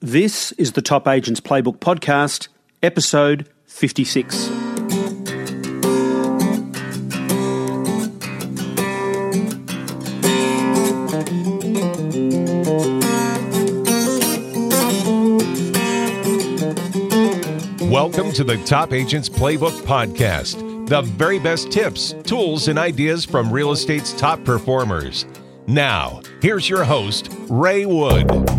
This is the Top Agents Playbook Podcast, episode 56. Welcome to the Top Agents Playbook Podcast, the very best tips, tools, and ideas from real estate's top performers. Now, here's your host, Ray Wood.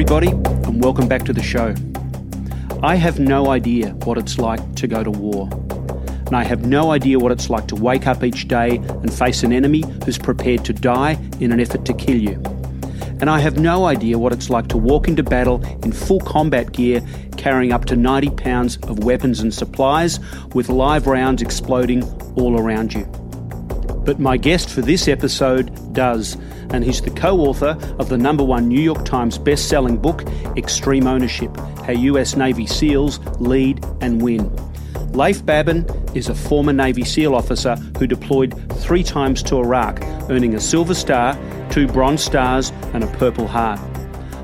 Everybody, and welcome back to the show. I have no idea what it's like to go to war. And I have no idea what it's like to wake up each day and face an enemy who's prepared to die in an effort to kill you. And I have no idea what it's like to walk into battle in full combat gear, carrying up to 90 pounds of weapons and supplies, with live rounds exploding all around you. But my guest for this episode does, and he's the co author of the number one New York Times best selling book, Extreme Ownership How US Navy SEALs Lead and Win. Leif Babin is a former Navy SEAL officer who deployed three times to Iraq, earning a Silver Star, two Bronze Stars, and a Purple Heart.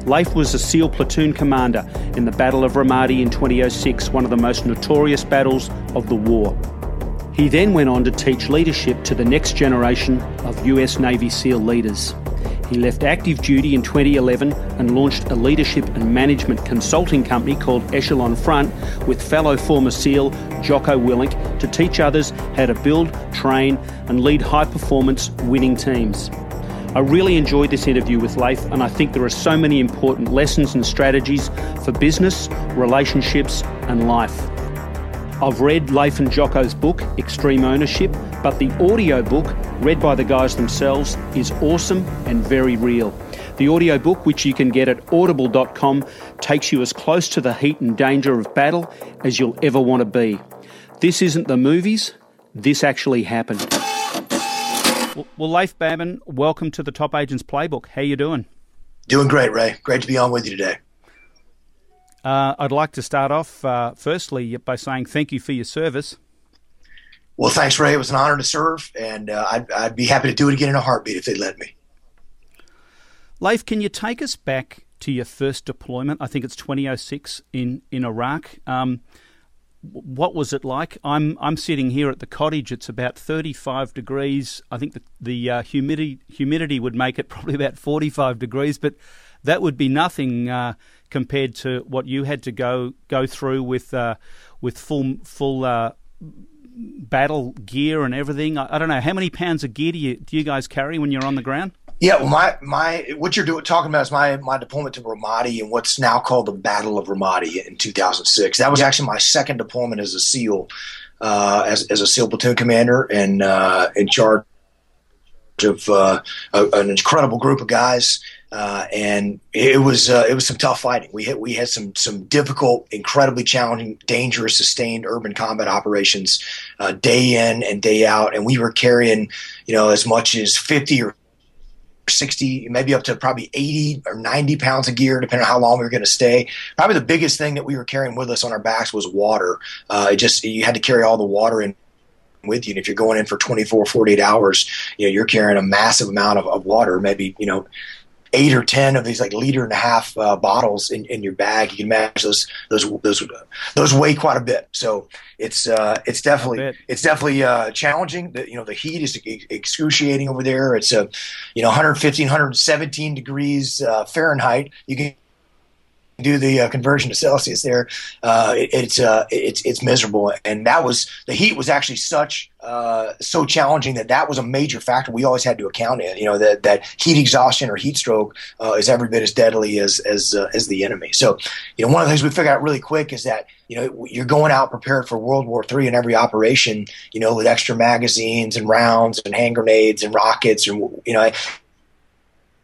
Leif was a SEAL platoon commander in the Battle of Ramadi in 2006, one of the most notorious battles of the war. He then went on to teach leadership to the next generation of US Navy SEAL leaders. He left active duty in 2011 and launched a leadership and management consulting company called Echelon Front with fellow former SEAL Jocko Willink to teach others how to build, train, and lead high performance winning teams. I really enjoyed this interview with Leif, and I think there are so many important lessons and strategies for business, relationships, and life. I've read Leif and Jocko's book, Extreme Ownership, but the audio book, read by the guys themselves, is awesome and very real. The audio book, which you can get at audible.com, takes you as close to the heat and danger of battle as you'll ever want to be. This isn't the movies, this actually happened. Well, well Leif Babin, welcome to the Top Agents Playbook. How you doing? Doing great, Ray. Great to be on with you today. Uh, I'd like to start off, uh, firstly, by saying thank you for your service. Well, thanks, Ray. It was an honor to serve, and uh, I'd, I'd, be happy to do it again in a heartbeat if they'd let me. Leif, can you take us back to your first deployment? I think it's 2006 in, in Iraq. Um, what was it like? I'm I'm sitting here at the cottage. It's about 35 degrees. I think the the uh, humidity humidity would make it probably about 45 degrees, but that would be nothing uh, compared to what you had to go go through with uh, with full full uh, battle gear and everything. I, I, don't know how many pounds of gear do you do you guys carry when you're on the ground? Yeah, well, my my what you're doing, talking about is my my deployment to Ramadi and what's now called the Battle of Ramadi in 2006. That was actually my second deployment as a SEAL, uh, as as a SEAL platoon commander and uh, in charge of uh, a, an incredible group of guys. Uh, and it was uh, it was some tough fighting. We had we had some some difficult, incredibly challenging, dangerous, sustained urban combat operations uh, day in and day out, and we were carrying you know as much as fifty or 60, maybe up to probably 80 or 90 pounds of gear, depending on how long we were going to stay. Probably the biggest thing that we were carrying with us on our backs was water. Uh, it just, you had to carry all the water in with you. And if you're going in for 24, 48 hours, you know, you're carrying a massive amount of, of water, maybe, you know, eight or ten of these like liter and a half uh, bottles in, in your bag. You can imagine those those those those weigh quite a bit. So it's uh, it's definitely it's definitely uh, challenging. The, you know the heat is excruciating over there. It's a you know 115, 117 degrees uh, Fahrenheit. You can do the uh, conversion to Celsius there, uh, it, it's uh, it's it's miserable. And that was the heat was actually such uh, so challenging that that was a major factor we always had to account in. You know that that heat exhaustion or heat stroke uh, is every bit as deadly as as uh, as the enemy. So you know one of the things we figured out really quick is that you know you're going out prepared for World War III in every operation. You know with extra magazines and rounds and hand grenades and rockets and you know.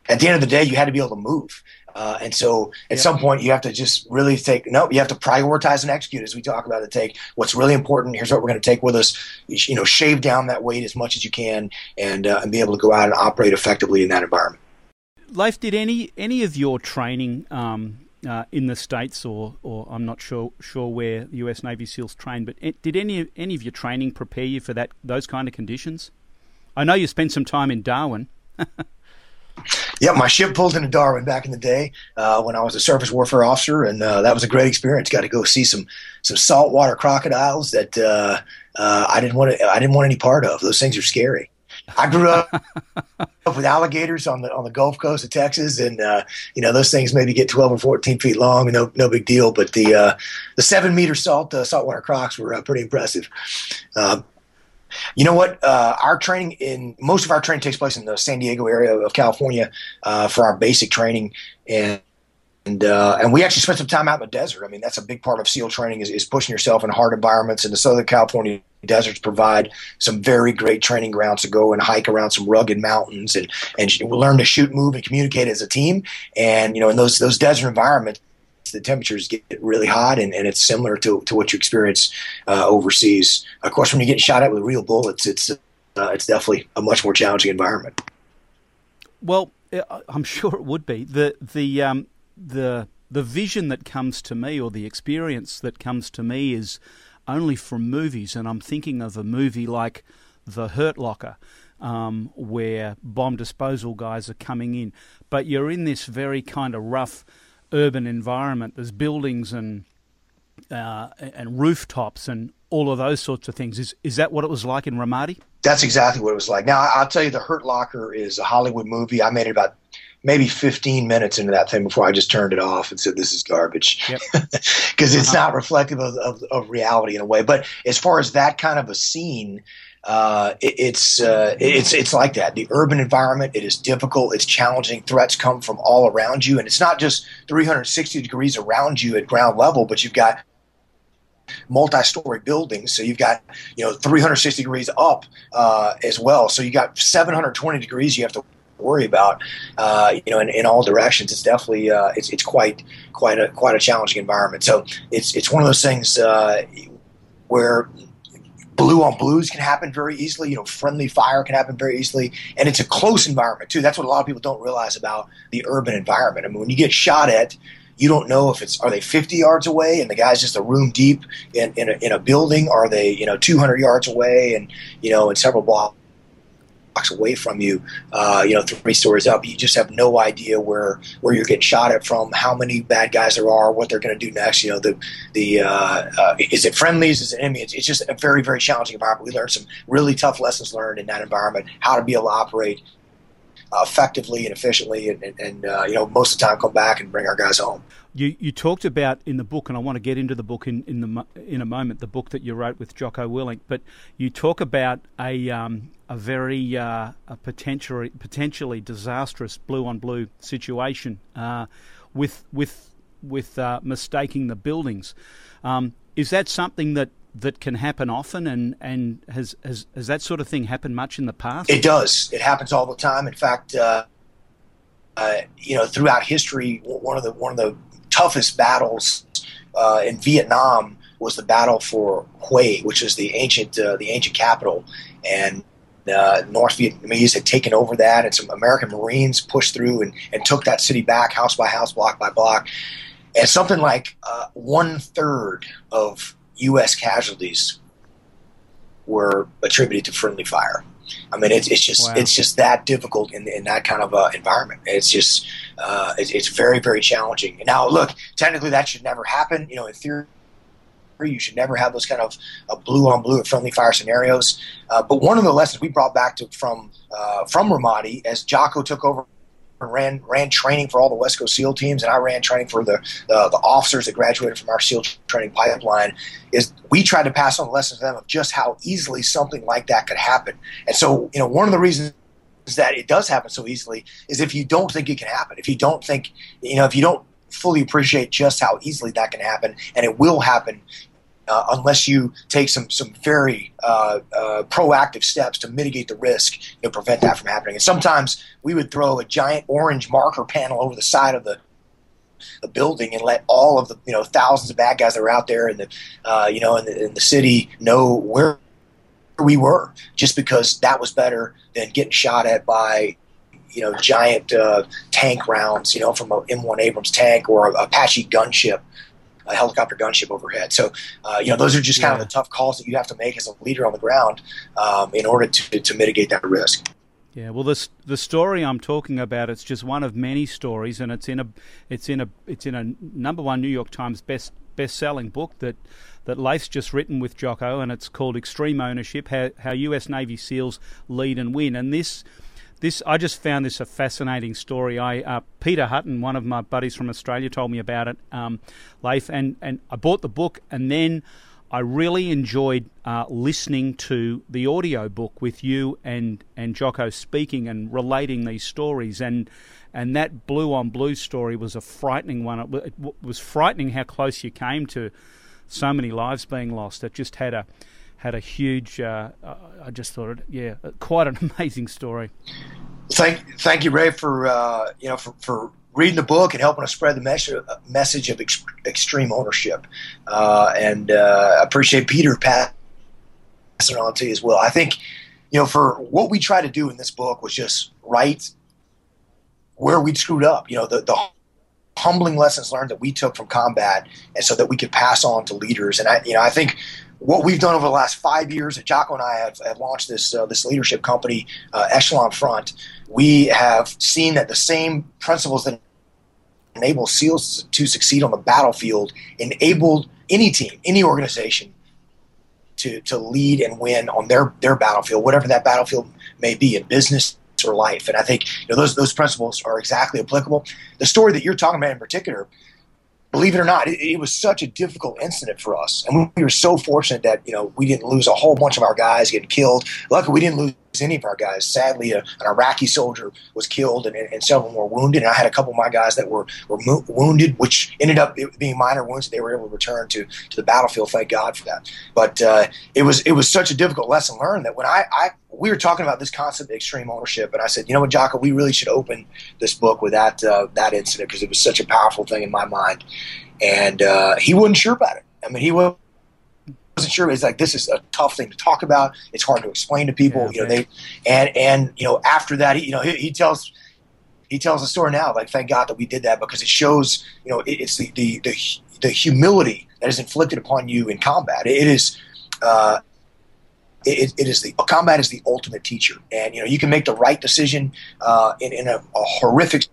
At the end of the day, you had to be able to move. Uh, and so at some point you have to just really take no you have to prioritize and execute as we talk about it take what's really important here's what we're going to take with us you know shave down that weight as much as you can and uh, and be able to go out and operate effectively in that environment Leif did any any of your training um, uh, in the states, or, or I'm not sure sure where the U.S. Navy SEALs train. But did any any of your training prepare you for that those kind of conditions? I know you spent some time in Darwin. yeah, my ship pulled into Darwin back in the day uh, when I was a surface warfare officer, and uh, that was a great experience. Got to go see some some saltwater crocodiles that uh, uh I didn't want to, I didn't want any part of. Those things are scary. I grew up with alligators on the on the Gulf Coast of Texas, and uh, you know those things maybe get twelve or fourteen feet long, no no big deal. But the uh, the seven meter salt uh, saltwater crocs were uh, pretty impressive. Uh, you know what? Uh, our training in most of our training takes place in the San Diego area of California for our basic training, and and uh, and we actually spent some time out in the desert. I mean, that's a big part of SEAL training is, is pushing yourself in hard environments. And the Southern California deserts provide some very great training grounds to go and hike around some rugged mountains and and learn to shoot, move, and communicate as a team. And you know, in those those desert environments, the temperatures get really hot, and, and it's similar to, to what you experience uh, overseas. Of course, when you get shot at with real bullets, it's uh, it's definitely a much more challenging environment. Well, I'm sure it would be the the um, the the vision that comes to me or the experience that comes to me is only from movies, and I'm thinking of a movie like The Hurt Locker, um, where bomb disposal guys are coming in, but you're in this very kind of rough urban environment. There's buildings and uh, and rooftops and all of those sorts of things. Is is that what it was like in Ramadi? That's exactly what it was like. Now I'll tell you, The Hurt Locker is a Hollywood movie. I made it about maybe 15 minutes into that thing before I just turned it off and said, this is garbage. Because yep. it's uh-huh. not reflective of, of, of, reality in a way. But as far as that kind of a scene, uh, it, it's uh, it's it's like that. The urban environment it is difficult. It's challenging. Threats come from all around you, and it's not just 360 degrees around you at ground level, but you've got multi-story buildings. So you've got you know 360 degrees up uh, as well. So you got 720 degrees you have to worry about. Uh, you know, in, in, all directions, it's definitely uh, it's it's quite quite a quite a challenging environment. So it's it's one of those things where blue on blues can happen very easily. You know, friendly fire can happen very easily, and it's a close environment too. That's what a lot of people don't realize about the urban environment. I mean, when you get shot at. You don't know if it's are they 50 yards away and the guy's just a room deep in, in, a, in a building. Are they you know 200 yards away and you know in several blocks blocks away from you, uh, you know, three stories up. You just have no idea where where you're getting shot at from, how many bad guys there are, what they're going to do next. You know, the the uh, uh, is it friendlies, is it enemy? It's, just a very very challenging environment. We learned some really tough lessons learned in that environment, how to be able to operate effectively and efficiently, and, and, uh, you know, most of the time come back and bring our guys home. You you talked about in the book, and I want to get into the book in in the in a moment. The book that you wrote with Jocko Willink, but you talk about a um, a very uh, a potentially potentially disastrous blue on blue situation uh, with with with uh, mistaking the buildings. Um, is that something that that can happen often and and has, has has that sort of thing happened much in the past? It does. It happens all the time. In fact, uh, uh, you know, throughout history, one of the one of the toughest battles uh, in Vietnam was the battle for Hue, which is the ancient uh, the ancient capital, and uh, North Vietnamese had taken over that, and some American Marines pushed through and, and took that city back, house by house, block by block, and something like uh, one third of U.S. casualties were attributed to friendly fire. I mean, it's, it's just wow. it's just that difficult in, in that kind of uh, environment. It's just uh, it's, it's very very challenging. Now, look, technically that should never happen. You know, in theory, you should never have those kind of uh, blue on blue friendly fire scenarios. Uh, but one of the lessons we brought back to, from uh, from Ramadi as Jocko took over ran ran training for all the West Coast SEAL teams, and I ran training for the uh, the officers that graduated from our SEAL training pipeline. Is we tried to pass on the lessons to them of just how easily something like that could happen. And so, you know, one of the reasons that it does happen so easily is if you don't think it can happen, if you don't think, you know, if you don't fully appreciate just how easily that can happen, and it will happen uh, unless you take some some very uh, uh, proactive steps to mitigate the risk to prevent that from happening. And sometimes we would throw a giant orange marker panel over the side of the the building and let all of the you know thousands of bad guys that were out there in the uh, you know in the, in the city know where we were, just because that was better than getting shot at by you know giant uh, tank rounds, you know, from a M1 Abrams tank or a Apache gunship, a helicopter gunship overhead. So, uh, you know, those are just kind yeah. of the tough calls that you have to make as a leader on the ground um, in order to, to mitigate that risk. Yeah, well, the the story I'm talking about it's just one of many stories, and it's in a it's in a it's in a number one New York Times best best selling book that that Leif's just written with Jocko, and it's called Extreme Ownership: How, How U.S. Navy SEALs Lead and Win. And this this I just found this a fascinating story. I uh, Peter Hutton, one of my buddies from Australia, told me about it, um, Leif, and and I bought the book, and then. I really enjoyed uh, listening to the audio book with you and, and Jocko speaking and relating these stories. And, and that blue on blue story was a frightening one. It, it was frightening how close you came to so many lives being lost. It just had a, had a huge, uh, I just thought, it, yeah, quite an amazing story. Thank, thank you, Ray, for, uh, you know, for, for reading the book and helping us spread the message, message of ex- extreme ownership. Uh, and uh, appreciate Peter passing on to you as well. I think, you know, for what we try to do in this book was just write where we'd screwed up. You know, the, the humbling lessons learned that we took from combat, and so that we could pass on to leaders. And I, you know, I think what we've done over the last five years, that Jocko and I have, have launched this uh, this leadership company, uh, Echelon Front. We have seen that the same principles that enable SEALs to succeed on the battlefield enabled any team, any organization to, to lead and win on their, their battlefield, whatever that battlefield may be in business or life. And I think you know, those, those principles are exactly applicable. The story that you're talking about in particular – believe it or not, it, it, was such a difficult incident for us, and we were so fortunate that you know we didn't lose a whole bunch of our guys getting killed. Luckily, we didn't lose any of our guys. Sadly, a, an Iraqi soldier was killed, and, and, several were wounded. And I had a couple of my guys that were were mo- wounded, which ended up being minor wounds. They were able to return to to the battlefield. Thank God for that. But uh, it was it was such a difficult lesson learned that when I, I we were talking about this concept of extreme ownership, and I said, you know what, Jocko, we really should open this book with that uh, that incident because it was such a powerful thing in my mind. And uh, he wasn't sure about it. I mean, he wasn't sure. It's like this is a tough thing to talk about. It's hard to explain to people. Yeah, you know, they and and you know after that, he, you know, he, he tells he tells the story now. Like, thank God that we did that because it shows, you know, it, it's the, the the the humility that is inflicted upon you in combat. It is. Uh, it, it is the combat is the ultimate teacher, and you know you can make the right decision uh, in, in a, a horrific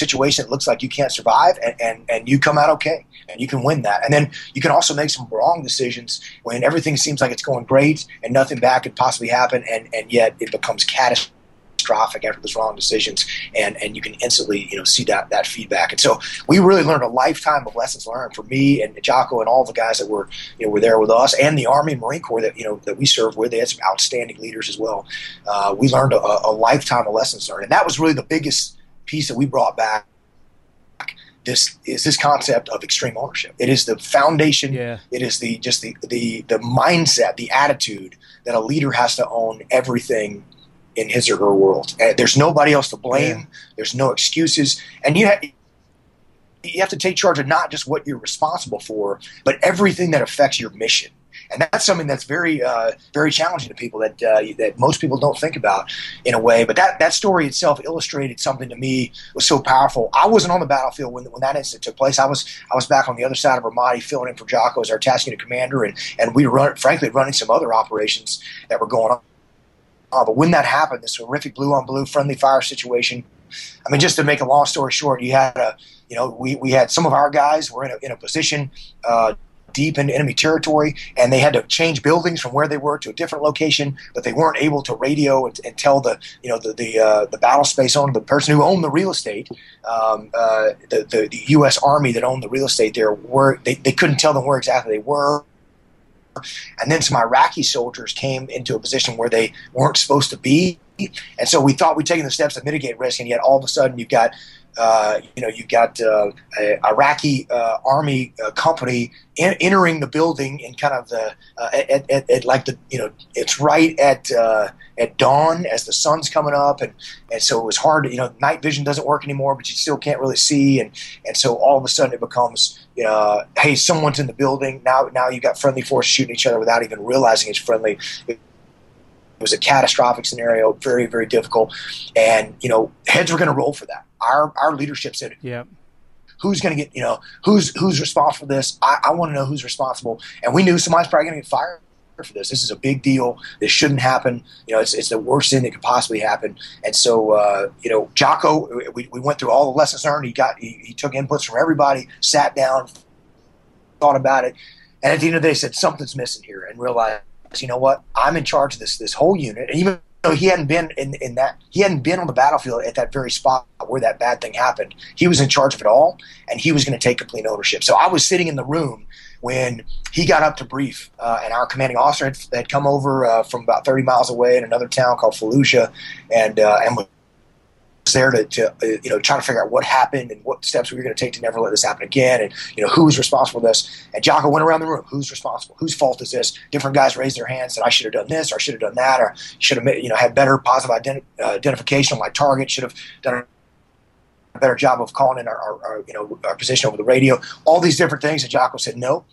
situation that looks like you can't survive and, and, and you come out okay and you can win that. And then you can also make some wrong decisions when everything seems like it's going great and nothing bad could possibly happen and, and yet it becomes catastrophic after those wrong decisions and, and you can instantly you know see that that feedback. And so we really learned a lifetime of lessons learned for me and Jocko and all the guys that were you know were there with us and the Army and Marine Corps that you know that we served with. They had some outstanding leaders as well. Uh, we learned a, a lifetime of lessons learned and that was really the biggest piece that we brought back this is this concept of extreme ownership. It is the foundation. Yeah. It is the just the the the mindset, the attitude that a leader has to own everything in his or her world. And there's nobody else to blame. Yeah. There's no excuses, and you have, you have to take charge of not just what you're responsible for, but everything that affects your mission and that's something that's very uh, very challenging to people that uh, that most people don't think about in a way. But that that story itself illustrated something to me was so powerful. I wasn't on the battlefield when when that incident took place. I was I was back on the other side of Ramadi filling in for Jocko as our task unit commander, and and we were run, frankly running some other operations that were going on. Uh, but when that happened, this horrific blue on blue friendly fire situation. I mean, just to make a long story short, you had a, you know, we, we had some of our guys were in a, in a position uh, deep into enemy territory, and they had to change buildings from where they were to a different location, but they weren't able to radio and, and tell the you know the the, uh, the battle space owner, the person who owned the real estate, um, uh, the, the, the U.S. Army that owned the real estate there, were they, they couldn't tell them where exactly they were. And then some Iraqi soldiers came into a position where they weren't supposed to be. And so we thought we'd taken the steps to mitigate risk, and yet all of a sudden you've got uh, you know, you got uh, a Iraqi uh, army uh, company in, entering the building in kind of the uh, at, at, at, like the you know it's right at uh, at dawn as the sun's coming up and and so it was hard you know night vision doesn't work anymore but you still can't really see and and so all of a sudden it becomes hey someone's in the building now now you got friendly forces shooting each other without even realizing it's friendly It was a catastrophic scenario, very, very difficult. And, you know, heads were going to roll for that. Our, our leadership said, yeah. Who's going to get, you know, who's who's responsible for this? I, I want to know who's responsible. And we knew somebody's probably going to get fired for this. This is a big deal. This shouldn't happen. You know, it's, it's the worst thing that could possibly happen. And so, uh, you know, Jocko, we, we went through all the lessons learned. He got, he, he took inputs from everybody, sat down, thought about it. And at the end of the day, said something's missing here and realized, you know what? I'm in charge of this, this whole unit. And even though he hadn't been in, in that, he hadn't been on the battlefield at that very spot where that bad thing happened. He was in charge of it all and he was going to take complete ownership. So I was sitting in the room when he got up to brief, uh, and our commanding officer had, had come over uh, from about 30 miles away in another town called Fallujah, and uh, and there to, to uh, you know try to figure out what happened and what steps we were going to take to never let this happen again, and you know who was responsible for this. And Jocko went around the room. Who's responsible? Whose fault is this? Different guys raised their hands, said I should have done this, or I should have done that, or should have you know had better positive identi- uh, identification on my target. Should have done a better job of calling in our, our, our, you know our position over the radio. All these different things, and Jocko said, "No,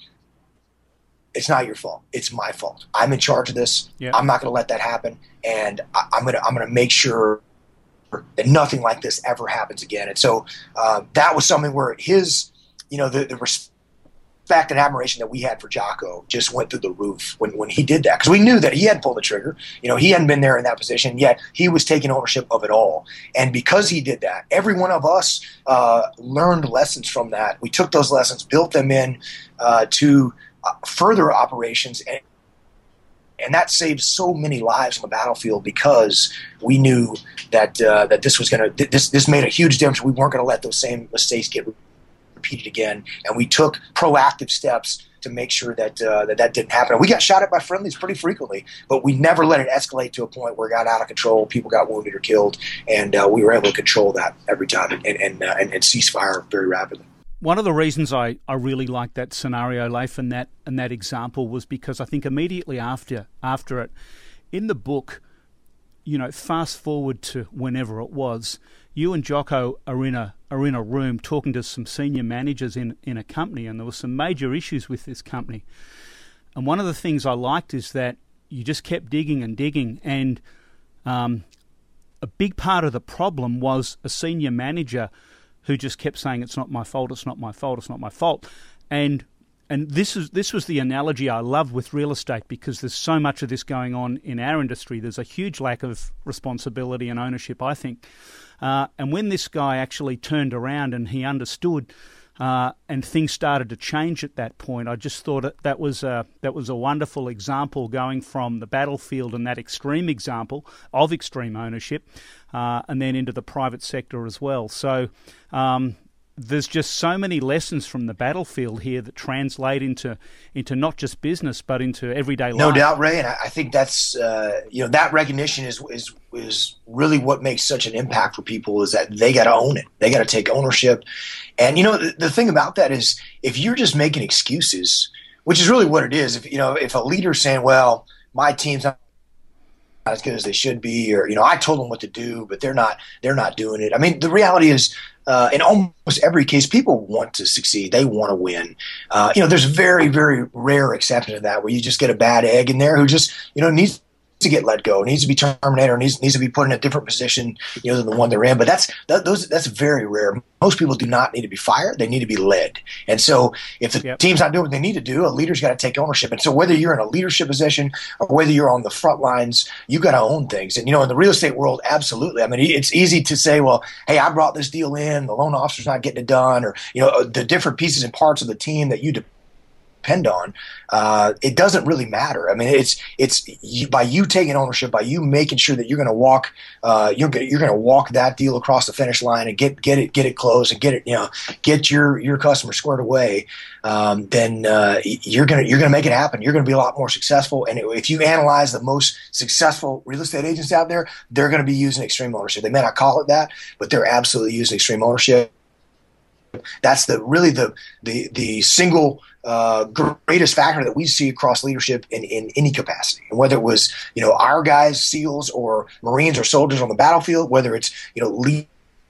it's not your fault. It's my fault. I'm in charge of this. Yeah. I'm not going to let that happen, and I, am gonna I'm gonna make sure that nothing like this ever happens again." And so uh, that was something where his you know the, the respect and admiration that we had for Jocko just went through the roof when, when he did that because we knew that he had pulled the trigger. You know, he hadn't been there in that position yet. He was taking ownership of it all, and because he did that, every one of us uh, learned lessons from that. We took those lessons, built them in uh, to uh, further operations and and that saved so many lives on the battlefield because we knew that uh, that this was going to this this made a huge difference. We weren't going to let those same mistakes get repeated again, and we took proactive steps to make sure that uh, that that didn't happen. We got shot at by friendlies pretty frequently, but we never let it escalate to a point where it got out of control. People got wounded or killed, and uh, we were able to control that every time and and, uh, and, and cease fire very rapidly one of the reasons I, I really liked that scenario, Leif, and that and that example was because I think immediately after after it, in the book, you know, fast forward to whenever it was, you and Jocko are in a are in a room talking to some senior managers in, in a company, and there were some major issues with this company. And one of the things I liked is that you just kept digging and digging, and um, a big part of the problem was a senior manager who just kept saying it's not my fault, it's not my fault, it's not my fault, and and this is this was the analogy I love with real estate because there's so much of this going on in our industry. There's a huge lack of responsibility and ownership, I think. Uh, and when this guy actually turned around and he understood uh, and things started to change at that point. I just thought that, that was a, that was a wonderful example going from the battlefield and that extreme example of extreme ownership, uh, and then into the private sector as well. So. Um, there's just so many lessons from the battlefield here that translate into into not just business but into everyday life. No doubt, Ray, and I think that's uh, you know that recognition is is is really what makes such an impact for people is that they got to own it. They got to take ownership, and you know, the, the thing about that is if you're just making excuses, which is really what it is. If you know, if a leader's saying, "Well, my team's not as good as they should be," or you know, I told them what to do, but they're not, they're not doing it. I mean, the reality is, uh, in almost every case, people want to succeed. They want to win. Uh, you know, there's very, very rare exception to that where you just get a bad egg in there who just, you know, needs to get let go, needs to be terminated, or needs needs to be put in a different position, you know, than the one they're in. But that's that, those that's very rare. Most people do not need to be fired; they need to be led. And so, if the yep. team's not doing what they need to do, a leader's got to take ownership. And so, whether you're in a leadership position or whether you're on the front lines, you got to own things. And you know, in the real estate world, absolutely. I mean, it's easy to say, "Well, hey, I brought this deal in. The loan officer's not getting it done," or you know, the different pieces and parts of the team that you depend on, uh, it doesn't really matter. I mean, it's it's you, by you taking ownership, by you making sure that you're going to walk, uh, you're you're going to walk that deal across the finish line and get get it get it closed and get it you know get your your customer squared away. Um, then uh, you're gonna you're gonna make it happen. You're gonna be a lot more successful. And if you analyze the most successful real estate agents out there, they're to be using extreme ownership. They may not call it that, but they're absolutely using extreme ownership. That's the really the the the single uh, greatest factor that we see across leadership in, in any capacity. And whether it was, you know, our guys, SEALs or Marines or soldiers on the battlefield, whether it's, you know, leaders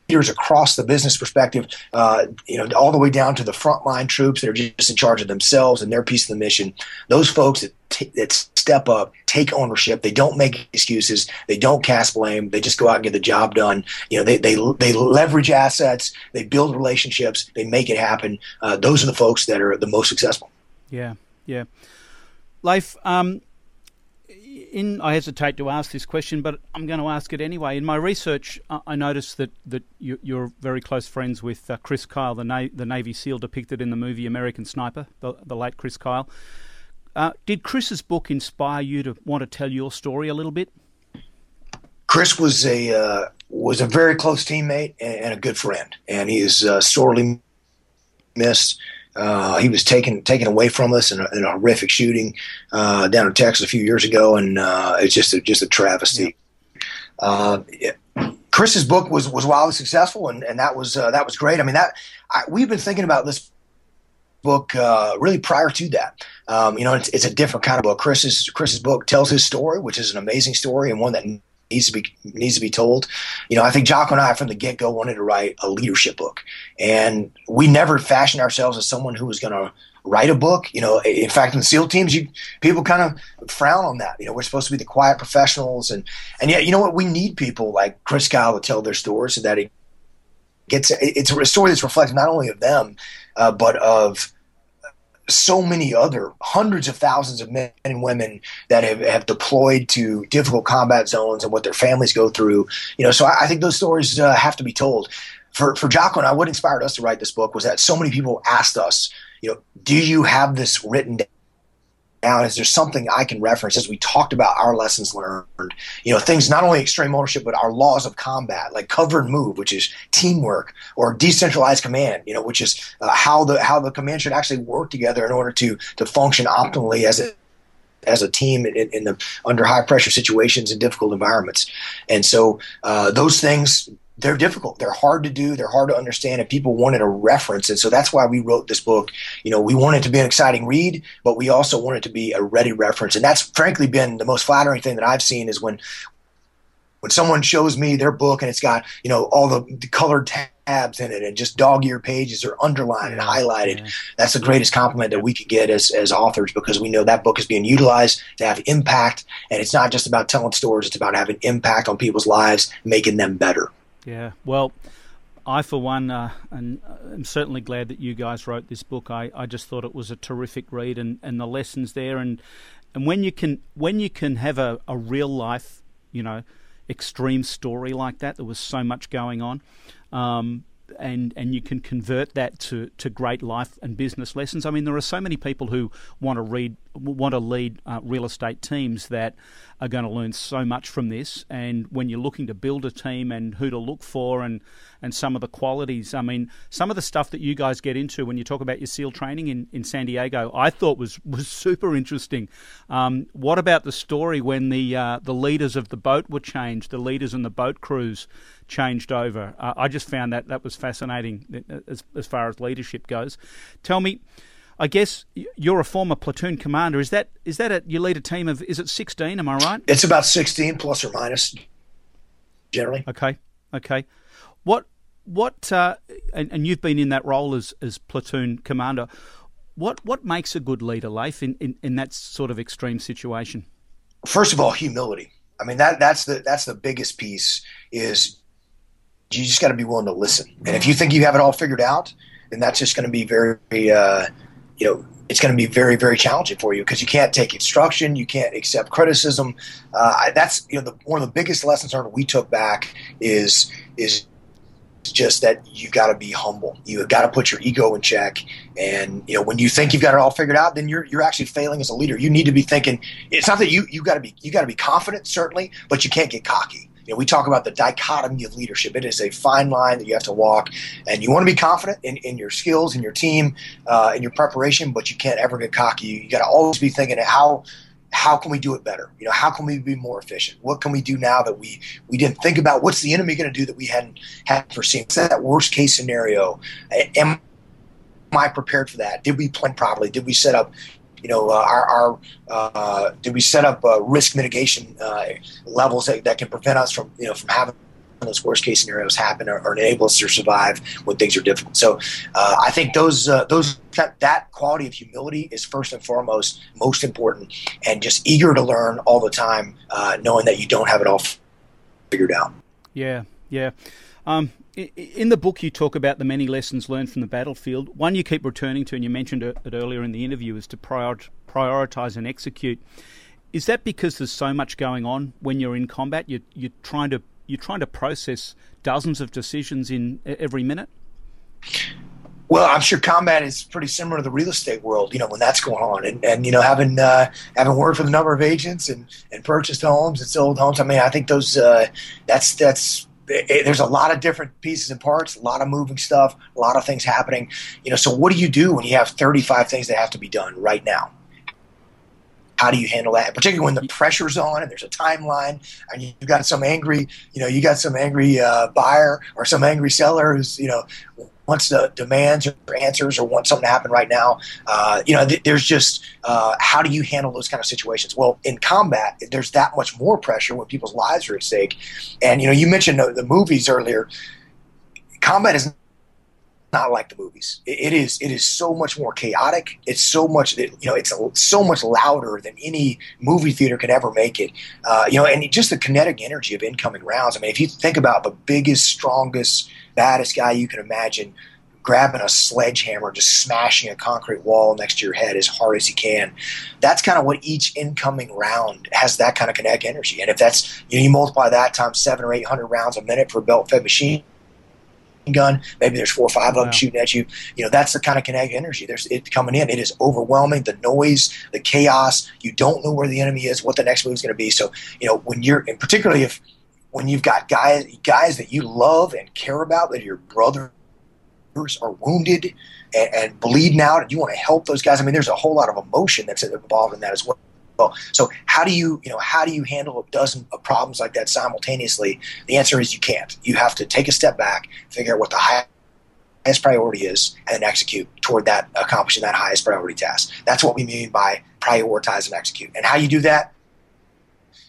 across the business perspective, uh, you know, all the way down to the frontline troops that are just in charge of themselves and their piece of the mission. Those folks that, t- that step up, take ownership. They don't make excuses. They don't cast blame. They just go out and get the job done. You know, they they they leverage assets. They build relationships. They make it happen. Uh, those are the folks that are the most successful. Yeah, yeah. Leif, um, in I hesitate to ask this question, but I'm going to ask it anyway. In my research, I noticed that that you, are very close friends with uh, Chris Kyle, the, the Navy SEAL depicted in the movie American Sniper, the, the late Chris Kyle. Uh, did Chris's book inspire you to want to tell your story a little bit? Chris was a uh, was a very close teammate and, and, a good friend, and he is uh, sorely missed. Uh, he was taken taken away from us in a, in a horrific shooting uh, down in Texas a few years ago, and uh, it's just a, just a travesty. Uh, Chris's book was was wildly successful, and, and that was uh, that was great. I mean, that I, we've been thinking about this book uh, really prior to that. Um, you know, it's, it's, a different kind of book. Chris's Chris's book tells his story, which is an amazing story and one that needs to be needs to be told. You know, I think Jocko and I from the get go wanted to write a leadership book, and we never fashioned ourselves as someone who was going to write a book. You know, in fact, in SEAL teams, you people kind of frown on that. You know, we're supposed to be the quiet professionals, and and yet, you know what? We need people like Chris Kyle to tell their stories so that it gets it's a story that's reflective not only of them, uh, but of so many other hundreds of thousands of men and women that have, have deployed to difficult combat zones and what their families go through. You know, so I, I think those stories uh, have to be told. For for Jocko and I, what inspired us to write this book was that so many people asked us, you know, do you have this written down is there something I can reference as we talked about our lessons learned? You know, things not only extreme ownership, but our laws of combat, like cover and move, which is teamwork, or decentralized command, you know, which is uh, how the how the command should actually work together in order to to function optimally as a as a team in, in the under high pressure situations and difficult environments. And so uh, those things they're difficult. They're hard to do. They're hard to understand, and people wanted a reference. And so that's why we wrote this book. You know, we wanted to be an exciting read, but we also wanted to be a ready reference. And that's frankly been the most flattering thing that I've seen is when when someone shows me their book and it's got you know all the, the colored tabs in it and just dog ear pages are underlined and highlighted. Yeah. That's the greatest compliment that we could get as as authors because we know that book is being utilized to have impact, and it's not just about telling stories; it's about having impact on people's lives, making them better. Yeah, well, I for one, uh, and I'm certainly glad that you guys wrote this book. I, I just thought it was a terrific read, and, and the lessons there, and and when you can when you can have a, a real life, you know, extreme story like that, there was so much going on. Um, and and you can convert that to, to great life and business lessons. I mean, there are so many people who want to read want to lead uh, real estate teams that are going to learn so much from this. And when you're looking to build a team and who to look for and, and some of the qualities, I mean, some of the stuff that you guys get into when you talk about your SEAL training in, in San Diego, I thought was, was super interesting. Um, what about the story when the, uh, the leaders of the boat were changed, the leaders and the boat crews changed over? Uh, I just found that that was fascinating uh, as, as far as leadership goes. Tell me, I guess you're a former platoon commander. Is that is that a, you lead a team of? Is it sixteen? Am I right? It's about sixteen plus or minus, generally. Okay, okay. What what uh, and, and you've been in that role as as platoon commander. What what makes a good leader, Leif, in, in, in that sort of extreme situation? First of all, humility. I mean that that's the that's the biggest piece is you just got to be willing to listen. And if you think you have it all figured out, then that's just going to be very uh, you know, it's going to be very, very challenging for you because you can't take instruction, you can't accept criticism. Uh, that's you know the, one of the biggest lessons learned we took back is is just that you've got to be humble. You've got to put your ego in check, and you know when you think you've got it all figured out, then you're you're actually failing as a leader. You need to be thinking. It's not that you you got to be you got to be confident certainly, but you can't get cocky you know, we talk about the dichotomy of leadership. It is a fine line that you have to walk, and you want to be confident in, in your skills, in your team, uh, in your preparation, but you can't ever get cocky. You, you got to always be thinking how how can we do it better? You know, how can we be more efficient? What can we do now that we we didn't think about? What's the enemy going to do that we hadn't had foreseen? What's that worst case scenario? Am I prepared for that? Did we plan properly? Did we set up you know, uh, our, our uh, did we set up uh, risk mitigation levels that, that, can prevent us from, you know, from having those worst case scenarios happen or, or, enable us to survive when things are difficult. So uh, I think those uh, those that, that, quality of humility is first and foremost most important, and just eager to learn all the time, uh, knowing that you don't have it all figured out. Yeah, yeah. Um, in the book, you talk about the many lessons learned from the battlefield. One you keep returning to, and you mentioned it earlier in the interview, is to prioritize and execute. Is that because there's so much going on when you're in combat? You're, you're trying to you're trying to process dozens of decisions in every minute. Well, I'm sure combat is pretty similar to the real estate world. You know, when that's going on, and, and you know, having uh, having worked with a number of agents and, and purchased homes and sold homes. I mean, I think those uh, that's that's it, there's a lot of different pieces and parts, a lot of moving stuff, a lot of things happening. You know, so what do you do when you have 35 things that have to be done right now? How do you handle that? Particularly when the pressure's on and there's a timeline and you've got some angry, you know, you got some angry uh, buyer or some angry seller who's, you know, wants the demands or answers or wants something to happen right now. Uh, you know, th- there's just uh, how do you handle those kind of situations? Well, in combat, there's that much more pressure when people's lives are at stake. And you know, you mentioned the, the movies earlier. Combat is not like the movies. It, it is it is so much more chaotic. It's so much you know it's a, so much louder than any movie theater could ever make it. Uh, you know, and just the kinetic energy of incoming rounds. I mean, if you think about the biggest, strongest, baddest guy you can imagine grabbing a sledgehammer, just smashing a concrete wall next to your head as hard as he can. That's kind of what each incoming round has that kind of kinetic energy. And if that's you know you multiply that times seven or eight hundred rounds a minute for a belt fed machine gun. Maybe there's four or five of them shooting at you. You know, that's the kind of kinetic energy. There's it coming in. It is overwhelming. The noise, the chaos. You don't know where the enemy is, what the next move is going to be. So, you know, when you're, and particularly if when you've got guys guys that you love and care about, that your brothers are wounded and, and bleeding out, and you want to help those guys. I mean, there's a whole lot of emotion that's involved in that as well. So how do you, you know, how do you handle a dozen of problems like that simultaneously? The answer is you can't. You have to take a step back, figure out what the highest priority is, and execute toward that accomplishing that highest priority task. That's what we mean by prioritize and execute. And how you do that,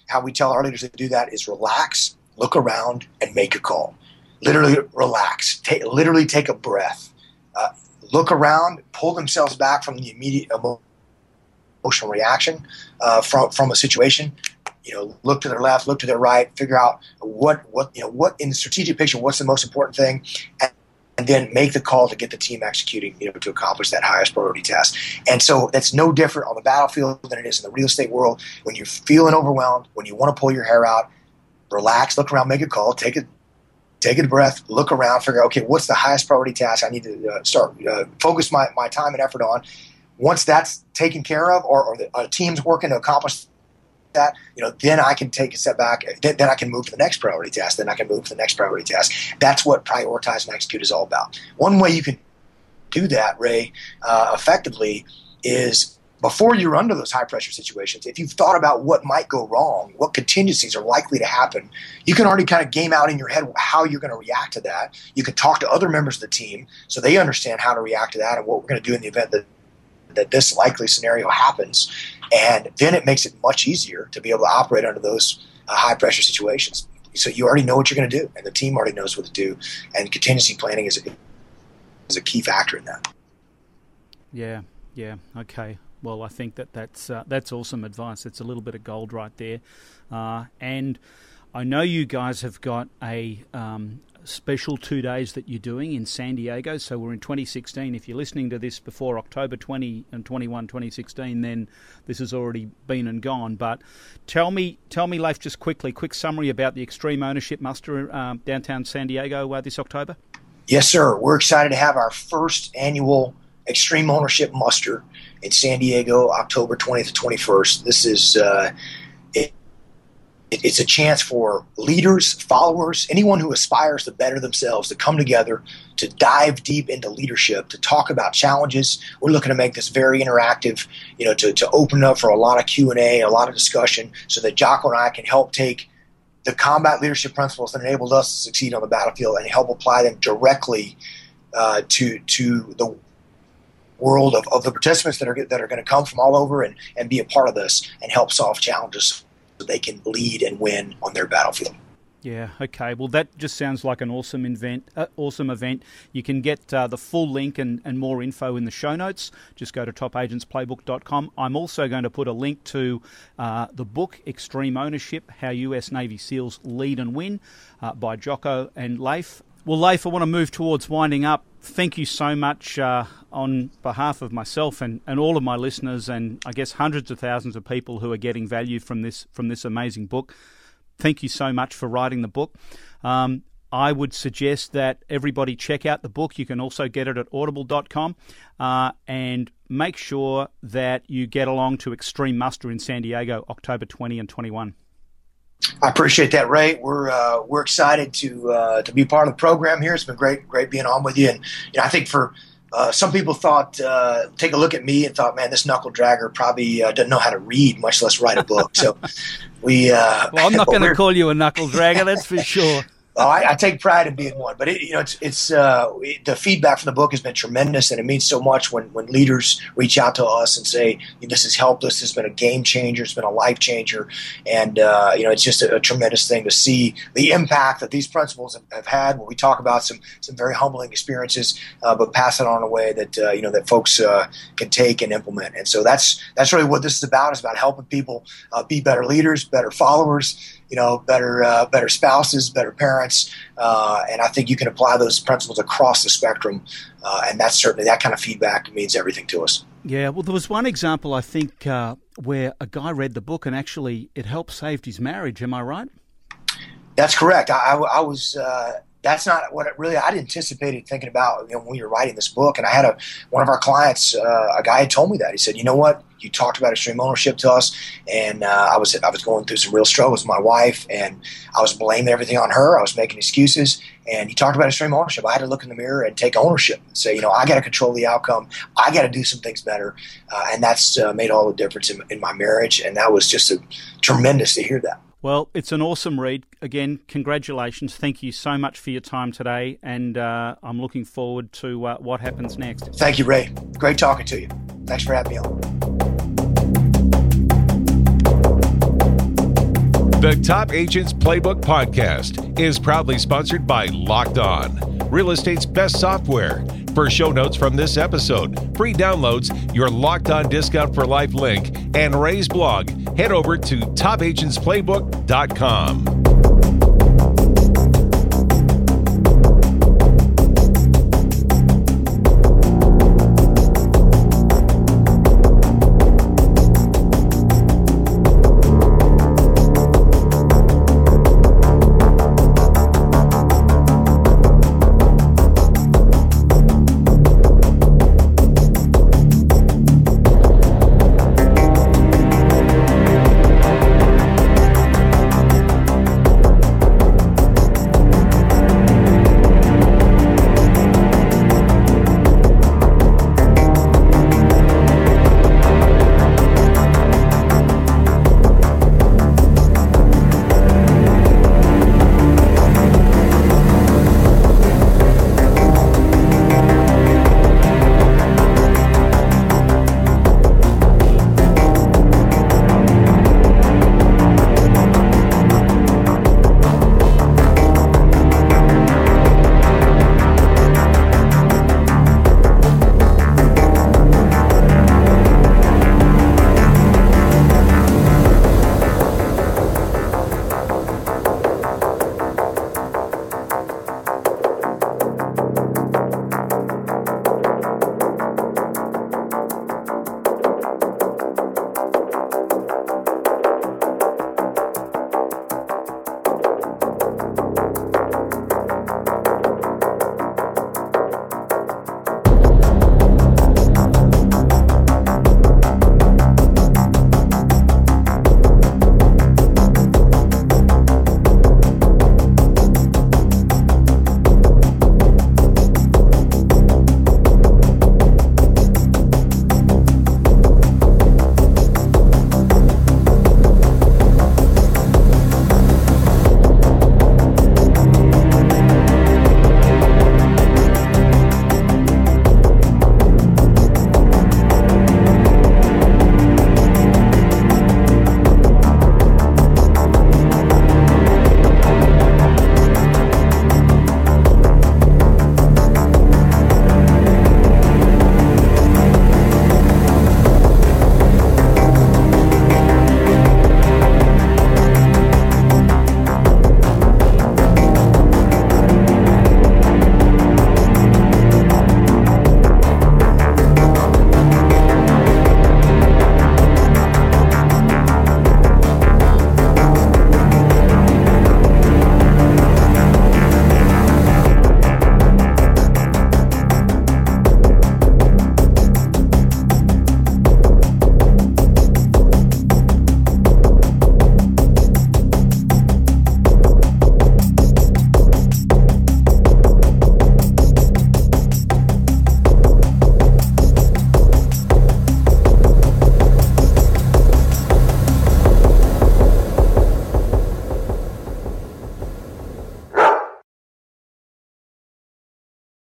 how we tell our leaders to do that is relax, look around, and make a call. Literally relax. Take, literally take a breath. Uh, look around, pull themselves back from the immediate emotion emotional reaction uh, from from a situation. You know, look to their left, look to their right, figure out what what you know what in the strategic picture, what's the most important thing, and, and then make the call to get the team executing, you know, to accomplish that highest priority task. And so that's no different on the battlefield than it is in the real estate world. When you're feeling overwhelmed, when you want to pull your hair out, relax, look around, make a call, take a take a breath, look around, figure out, okay, what's the highest priority task I need to uh, start, uh, focus my, my time and effort on, once that's taken care of, or, or the a team's working to accomplish that, you know, then I can take a step back. Then, then, I can move to the next priority task. Then I can move to the next priority task. That's what prioritize and execute is all about. One way you can do that, Ray, uh, effectively is before you're under those high pressure situations, if you've thought about what might go wrong, what contingencies are likely to happen, you can already kind of game out in your head how you're going to react to that. You can talk to other members of the team so they understand how to react to that and what we're going to do in the event that that this likely scenario happens. And then it makes it much easier to be able to operate under those uh, high pressure situations. So you already know what you're going to do, and the team already knows what to do. And contingency planning is a, is a key factor in that. Yeah, yeah, okay. Well, I think that that's uh, that's awesome advice. It's a little bit of gold right there, uh, and I know you guys have got a um, special two days that you're doing in San Diego. So we're in 2016. If you're listening to this before October 20 and 21, 2016, then this has already been and gone. But tell me, tell me, Leif, just quickly, quick summary about the Extreme Ownership Muster um, downtown San Diego uh, this October. Yes, sir. We're excited to have our first annual Extreme Ownership Muster in San Diego, October 20th to 21st. This is uh, it's a chance for leaders, followers, anyone who aspires to better themselves to come together to dive deep into leadership, to talk about challenges. We're looking to make this very interactive, you know, to, to open up for a lot of Q&A, a lot of discussion so that Jocko and I can help take the combat leadership principles that enabled us to succeed on the battlefield and help apply them directly uh, to, to the world of, of the participants that are, that are going to come from all over and, and be a part of this and help solve challenges so they can lead and win on their battlefield. Yeah. Okay. Well, that just sounds like an awesome event. Uh, awesome event. You can get uh, the full link and, and more info in the show notes. Just go to topagentsplaybook.com. I'm also going to put a link to uh, the book Extreme Ownership: How U.S. Navy SEALs Lead and Win uh, by Jocko and Leif. Well, Leif, I want to move towards winding up. Thank you so much uh, on behalf of myself and, and all of my listeners, and I guess hundreds of thousands of people who are getting value from this from this amazing book thank you so much for writing the book. Um, I would suggest that everybody check out the book. You can also get it at audible.com uh, and make sure that you get along to Extreme Muster in San Diego, October 20 and 21. I appreciate that, Ray. We're uh, we're excited to uh, to be part of the program here. It's been great, great being on with you. And you know, I think for uh, some people thought, uh, take a look at me and thought, man, this knuckle dragger probably uh, doesn't know how to read, much less write a book. So we. Uh, well, I'm not going to call you a knuckle dragger, that's for sure. Oh, I, I, take pride in being one, but it, you know, it's it's uh, it, the feedback from the book has been tremendous, and it means so much when when leaders reach out to us and say this has helped us. It's been a game changer. It's been a life changer, and uh, you know, it's just a, a, tremendous thing to see the impact that these principles have, have, had. When we talk about some some very humbling experiences, uh, but pass it on a way that uh, you know that folks uh, can take and implement. And so that's that's really what this is about. It's about helping people uh, be better leaders, better followers you know, better uh, better spouses, better parents, uh, and I think you can apply those principles across the spectrum, uh, and that's certainly that kind of feedback means everything to us. Yeah, well, there was one example I think uh, where a guy read the book and actually it helped saved his marriage. Am I right? That's correct. I, I, I was uh, that's not what it really I'd anticipated thinking about you know, when we were writing this book. And I had a one of our clients, uh, a guy had told me that he said, you know what, you talked about extreme ownership to us, and uh, I was I was going through some real struggles with my wife, and I was blaming everything on her. I was making excuses, and he talked about extreme ownership. I had to look in the mirror and take ownership and say, you know, I got to control the outcome. I got to do some things better, uh, and that's uh, made all the difference in, in my marriage. And that was just a, tremendous to hear that. Well, it's an awesome read. Again, congratulations. Thank you so much for your time today, and uh, I'm looking forward to uh, what happens next. Thank you, Ray. Great talking to you. Thanks for having me on. The Top Agents Playbook podcast is proudly sponsored by Locked On, real estate's best software. For show notes from this episode, free downloads, your Locked On Discount for Life link, and Ray's blog, head over to topagentsplaybook.com.